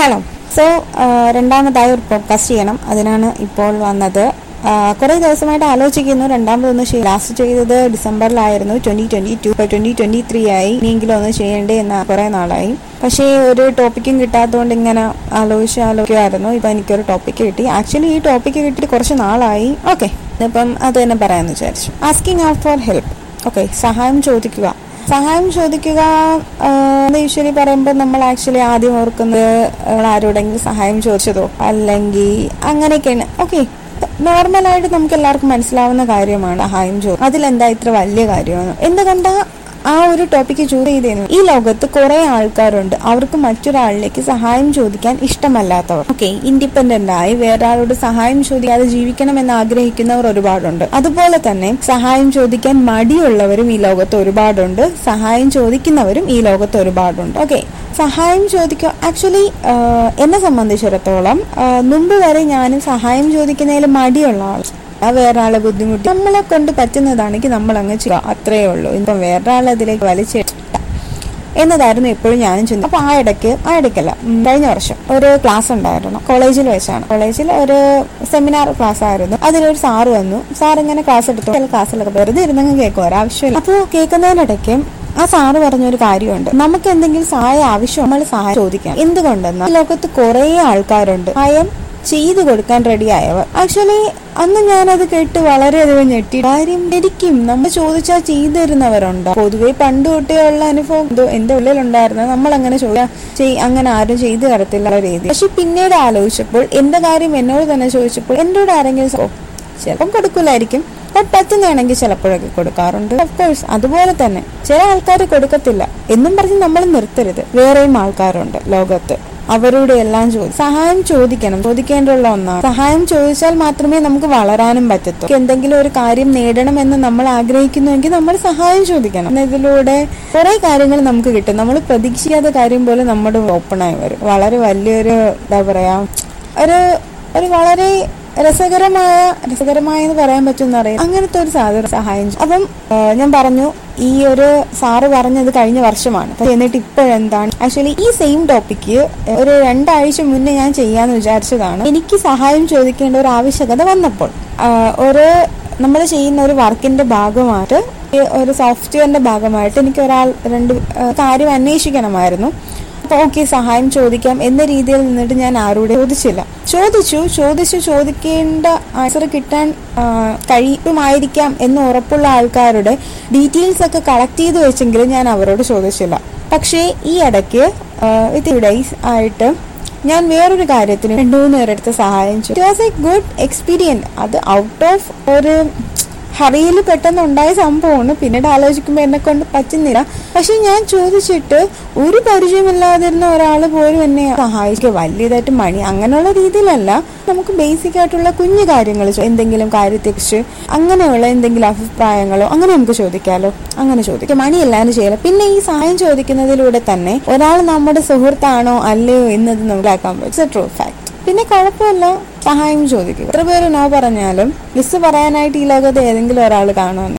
Hello so രണ്ടാമതായി ഒരു podcast ചെയ്യണം. അതിനാണ് ഇപ്പോൾ വന്നത്. കുറേ ദിവസമായിട്ട് ആലോചിക്കുന്നു. രണ്ടാമതൊന്ന് ലാസ്റ്റ് ചെയ്തത് ഡിസംബറിലായിരുന്നു. Twenty twenty two twenty twenty three ആയി. ഇനിയെങ്കിലും ഒന്ന് ചെയ്യേണ്ടേ എന്ന് കുറേ നാളായി. പക്ഷേ ഒരു ടോപ്പിക്കും കിട്ടാത്തതുകൊണ്ട് ഇങ്ങനെ ആലോചിച്ച് ആലോചിക്കുമായിരുന്നു ഇപ്പൊ എനിക്കൊരു ടോപ്പിക്ക് കിട്ടി. ആക്ച്വലി ഈ ടോപ്പിക്ക് കിട്ടിയിട്ട് കുറച്ച് നാളായി. ഓക്കെ ഇപ്പം അത് തന്നെ പറയാമെന്ന് വിചാരിച്ചു. Asking out for help okay സഹായം ചോദിക്കുക. സഹായം ചോദിക്കുക യൂഷ്വലി പറയുമ്പോൾ നമ്മൾ ആക്ച്വലി ആദ്യം ഓർക്കുന്നത് ആരോടെങ്കിലും സഹായം ചോദിച്ചതോ? അല്ലെങ്കിൽ അങ്ങനെയൊക്കെയാണ്. ഓക്കെ നോർമലായിട്ട് നമുക്ക് എല്ലാവർക്കും മനസ്സിലാവുന്ന കാര്യമാണ് സഹായം ചോദിച്ചു അതിലെന്താ ഇത്ര വലിയ കാര്യമാണ്? എന്തുകൊണ്ടാ ആ ഒരു ടോപ്പിക്ക് ചൂസ് ചെയ്തിരുന്നു ഈ ലോകത്ത് കുറെ ആൾക്കാരുണ്ട്. അവർക്ക് മറ്റൊരാളിലേക്ക് സഹായം ചോദിക്കാൻ ഇഷ്ടമല്ലാത്തവർ. ഓക്കെ ഇൻഡിപെൻഡന്റ് ആയി വേറൊരാളോട് സഹായം ചോദിക്കാതെ ജീവിക്കണം എന്ന് ആഗ്രഹിക്കുന്നവർ ഒരുപാടുണ്ട്. അതുപോലെ തന്നെ സഹായം ചോദിക്കാൻ മടിയുള്ളവരും ഈ ലോകത്ത് ഒരുപാടുണ്ട്. സഹായം ചോദിക്കുന്നവരും ഈ ലോകത്ത് ഒരുപാടുണ്ട്. ഓക്കെ സഹായം ചോദിക്കുക. ആക്ച്വലി എന്നെ സംബന്ധിച്ചിടത്തോളം മുമ്പ് വരെ ഞാനും സഹായം ചോദിക്കുന്നതിൽ മടിയുള്ള ആൾ ആ വേറെ ആളെ ബുദ്ധിമുട്ടി നമ്മളെ കൊണ്ട് പറ്റുന്നതാണെങ്കിൽ നമ്മൾ അങ്ങ് ചെയ്യുക അത്രയേ ഉള്ളൂ. ഇപ്പം വേറെ ആളെ അതിലേക്ക് വലിച്ച് എന്നതായിരുന്നു എപ്പോഴും ഞാനും ചിന്ത അപ്പൊ ആ ഇടയ്ക്ക് ആ ഇടയ്ക്കല്ല. കഴിഞ്ഞ വർഷം ഒരു ക്ലാസ് ഉണ്ടായിരുന്നു. കോളേജിൽ വെച്ചാണ്. കോളേജിൽ ഒരു സെമിനാർ ക്ലാസ് ആയിരുന്നു. അതിലൊരു സാറ് വന്നു. സാർ ഇങ്ങനെ ക്ലാസ് എടുത്തു. ചില ക്ലാസ്സിലൊക്കെ വെറുതെ ഇരുന്നങ്ങ് കേൾക്കും. ഒരാവശ്യമില്ല. അപ്പോൾ കേൾക്കുന്നതിനിടയ്ക്ക് ആ സാറ് പറഞ്ഞൊരു കാര്യമുണ്ട്. നമുക്ക് എന്തെങ്കിലും സഹായം ആവശ്യം നമ്മൾ സഹായം ചോദിക്കാം എന്തുകൊണ്ടെന്നാൽ ലോകത്ത് കുറെ ആൾക്കാരുണ്ട്. സഹായം ചെയ്തു കൊടുക്കാൻ റെഡിയായവർ ആക്ച്വലി അന്ന് ഞാനത് കേട്ട് വളരെയധികം ഞെട്ടി. കാര്യം ശരിക്കും നമ്മൾ ചോദിച്ചാൽ ചെയ്തു തരുന്നവരുണ്ടോ പൊതുവെ പണ്ട് തൊട്ടേയുള്ള അനുഭവം എന്തോ എന്റെ ഉള്ളിലുണ്ടായിരുന്നു. നമ്മൾ അങ്ങനെ ചോദിച്ചാൽ അങ്ങനെ ആരും ചെയ്തു തരത്തില്ല രീതി പക്ഷെ പിന്നീട് ആലോചിച്ചപ്പോൾ എന്റെ കാര്യം എന്നോട് തന്നെ ചോദിച്ചപ്പോൾ എന്നോട് ആരെങ്കിലും ചിലപ്പം കൊടുക്കില്ലായിരിക്കും ബട്ട് പറ്റുന്നതാണെങ്കിൽ ചിലപ്പോഴൊക്കെ കൊടുക്കാറുണ്ട്. കോഴ്സ് അതുപോലെ തന്നെ ചില ആൾക്കാർ കൊടുക്കത്തില്ല. എന്നും പറഞ്ഞ് നമ്മൾ നിർത്തരുത്. വേറെയും ആൾക്കാരുണ്ട് ലോകത്ത്. അവരോട് എല്ലാം ചോദി സഹായം ചോദിക്കണം. ചോദിക്കേണ്ടുള്ള ഒന്നാണ്. സഹായം ചോദിച്ചാൽ മാത്രമേ നമുക്ക് വളരാനും പറ്റത്തുള്ളൂ എന്തെങ്കിലും ഒരു കാര്യം നേടണം എന്ന് നമ്മൾ ആഗ്രഹിക്കുന്നുവെങ്കിൽ നമ്മൾ സഹായം ചോദിക്കണം. ഇതിലൂടെ കുറെ കാര്യങ്ങൾ നമുക്ക് കിട്ടും. നമ്മൾ പ്രതീക്ഷിക്കാത്ത കാര്യം പോലെ നമ്മുടെ ഓപ്പണായി വരും. വളരെ വലിയൊരു എന്താ പറയാ ഒരു ഒരു വളരെ രസകരമായ രസകരമായ എന്ന് പറയാൻ അറിയാം. അങ്ങനത്തെ ഒരു സാധനം സഹായം അപ്പം ഞാൻ പറഞ്ഞു ഈ ഒരു സാറ് പറഞ്ഞത് കഴിഞ്ഞ വർഷമാണ്. എന്നിട്ട് ഇപ്പോഴെന്താണ്? ആക്ച്വലി ഈ സെയിം ടോപ്പിക്ക് ഒരു രണ്ടാഴ്ച മുന്നേ ഞാൻ ചെയ്യാന്ന് വിചാരിച്ചതാണ്. എനിക്ക് സഹായം ചോദിക്കേണ്ട ഒരു ആവശ്യകത വന്നപ്പോൾ ഒരു നമ്മൾ ചെയ്യുന്ന ഒരു വർക്കിന്റെ ഭാഗമായിട്ട് ഒരു സോഫ്റ്റ്വെയറിന്റെ ഭാഗമായിട്ട് എനിക്ക് ഒരാൾ രണ്ട് കാര്യം അന്വേഷിക്കണമായിരുന്നു. അപ്പൊ ഓക്കെ സഹായം ചോദിക്കാം എന്ന രീതിയിൽ നിന്നിട്ട് ഞാൻ ആരോട് ചോദിച്ചില്ല. ചോദിച്ചു ചോദിച്ചു ചോദിക്കേണ്ട ആൻസർ കിട്ടാൻ കഴിയുമായിരിക്കാം എന്ന് ഉറപ്പുള്ള ആൾക്കാരുടെ ഡീറ്റെയിൽസ് ഒക്കെ കളക്ട് ചെയ്ത് വെച്ചെങ്കിലും ഞാൻ അവരോട് ചോദിച്ചില്ല. പക്ഷേ ഈ ഇടയ്ക്ക് ഡേയ്സ് ആയിട്ട് ഞാൻ വേറൊരു കാര്യത്തിന് രണ്ടു മൂന്ന് പേരെടുത്ത് സഹായം ചെയ്തു it was a good experience അത് ഔട്ട് ഓഫ് ഒരു ഹറിയിൽ പെട്ടെന്ന് ഉണ്ടായ സംഭവമാണ്. പിന്നീട് ആലോചിക്കുമ്പോൾ എന്നെ കൊണ്ട് പറ്റുന്നില്ല. പക്ഷെ ഞാൻ ചോദിച്ചിട്ട് ഒരു പരിചയമില്ലാതിരുന്ന ഒരാൾ പോലും എന്നെ സഹായിക്കുക വലിയതായിട്ട് മണി അങ്ങനെയുള്ള രീതിയിലല്ല. നമുക്ക് ബേസിക് ആയിട്ടുള്ള കുഞ്ഞു കാര്യങ്ങൾ എന്തെങ്കിലും കാര്യത്തെക്കുറിച്ച് അങ്ങനെയുള്ള എന്തെങ്കിലും അഭിപ്രായങ്ങളോ അങ്ങനെ നമുക്ക് ചോദിക്കാലോ. അങ്ങനെ ചോദിക്കാം. മണിയല്ലാന്ന് ചെയ്യല. പിന്നെ ഈ സഹായം ചോദിക്കുന്നതിലൂടെ തന്നെ ഒരാൾ നമ്മുടെ സുഹൃത്താണോ അല്ലയോ എന്നത് മനസ്സിലാക്കാൻ പറ്റും. ട്രൂ ഫാക്ട് പിന്നെ കുഴപ്പമില്ല. സഹായം ചോദിക്കുക. എത്ര പേര് നോ പറഞ്ഞാലും മിസ് പറയാനായിട്ട് ഈ ലോകത്ത് ഏതെങ്കിലും ഒരാൾ കാണുമെന്ന്.